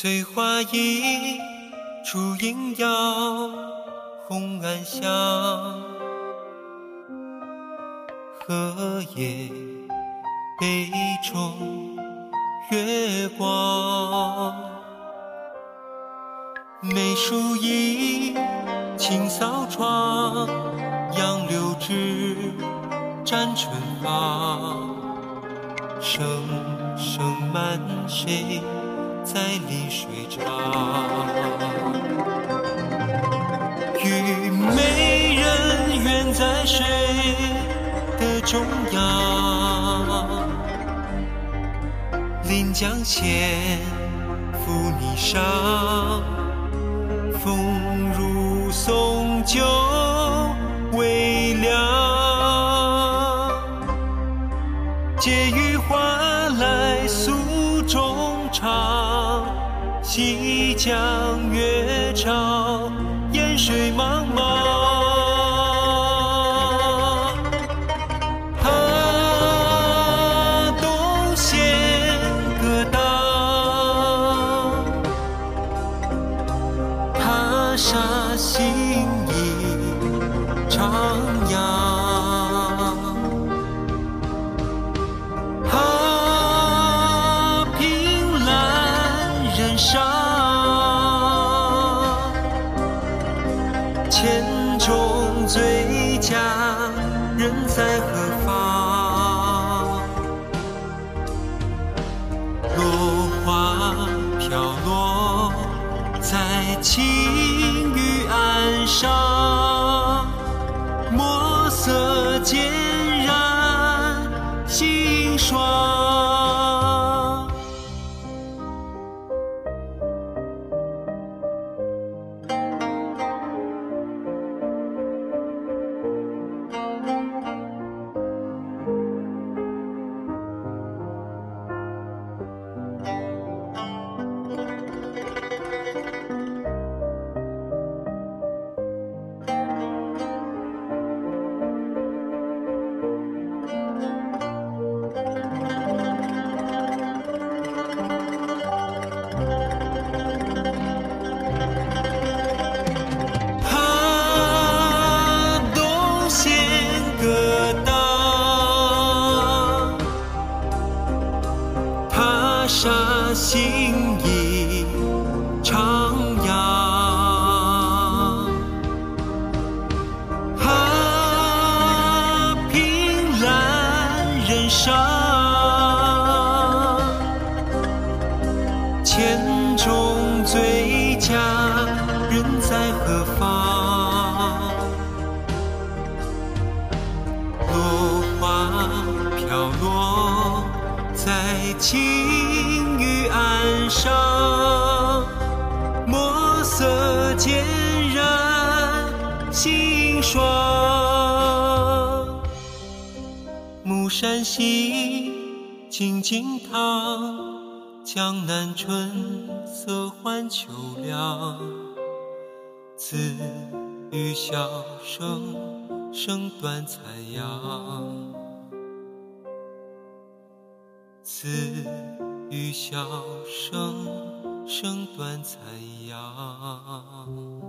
翠花映，烛影摇，红暗香。荷叶杯中月光，梅树阴，清扫窗，杨柳枝，沾春芳。声声慢，谁在丽水长？虞美人远在水的中央，临江仙，拂霓裳，风如松酒微凉，解语花来诉衷唱，西江月照，烟水茫茫。他东仙歌道，他沙心意徜徉。上，千重醉佳人在何方？落花飘落在青。上沙心意徜徉，啊，凭栏人上，千在青。岸上，墨色渐染心霜。暮山西，静静淌，江南春色换秋凉。此语笑声，声断残阳。此。语笑声，声断残阳。